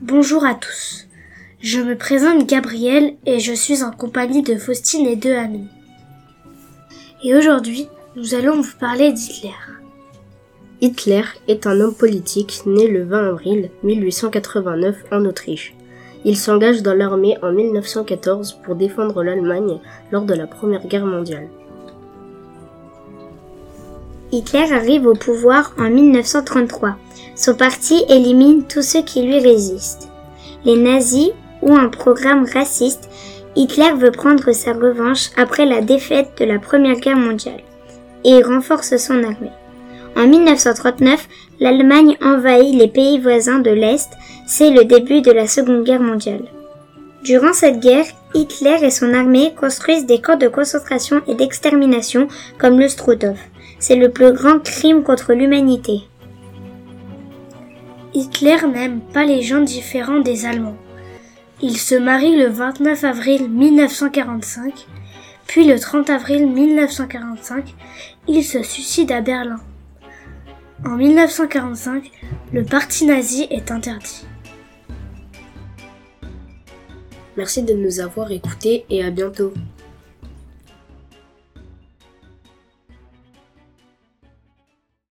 Bonjour à tous. Je me présente Gabriel et je suis en compagnie de Faustine et deux amis. Et aujourd'hui, nous allons vous parler d'Hitler. Hitler est un homme politique né le 20 avril 1889 en Autriche. Il s'engage dans l'armée en 1914 pour défendre l'Allemagne lors de la Première Guerre mondiale. Hitler arrive au pouvoir en 1933. Son parti élimine tous ceux qui lui résistent. Les nazis ou un programme raciste, Hitler veut prendre sa revanche après la défaite de la Première Guerre mondiale et renforce son armée. En 1939, l'Allemagne envahit les pays voisins de l'Est, c'est le début de la Seconde Guerre mondiale. Durant cette guerre, Hitler et son armée construisent des camps de concentration et d'extermination comme le Struthof. C'est le plus grand crime contre l'humanité. Hitler n'aime pas les gens différents des Allemands. Il se marie le 29 avril 1945, puis le 30 avril 1945, il se suicide à Berlin. En 1945, le parti nazi est interdit. Merci de nous avoir écoutés et à bientôt.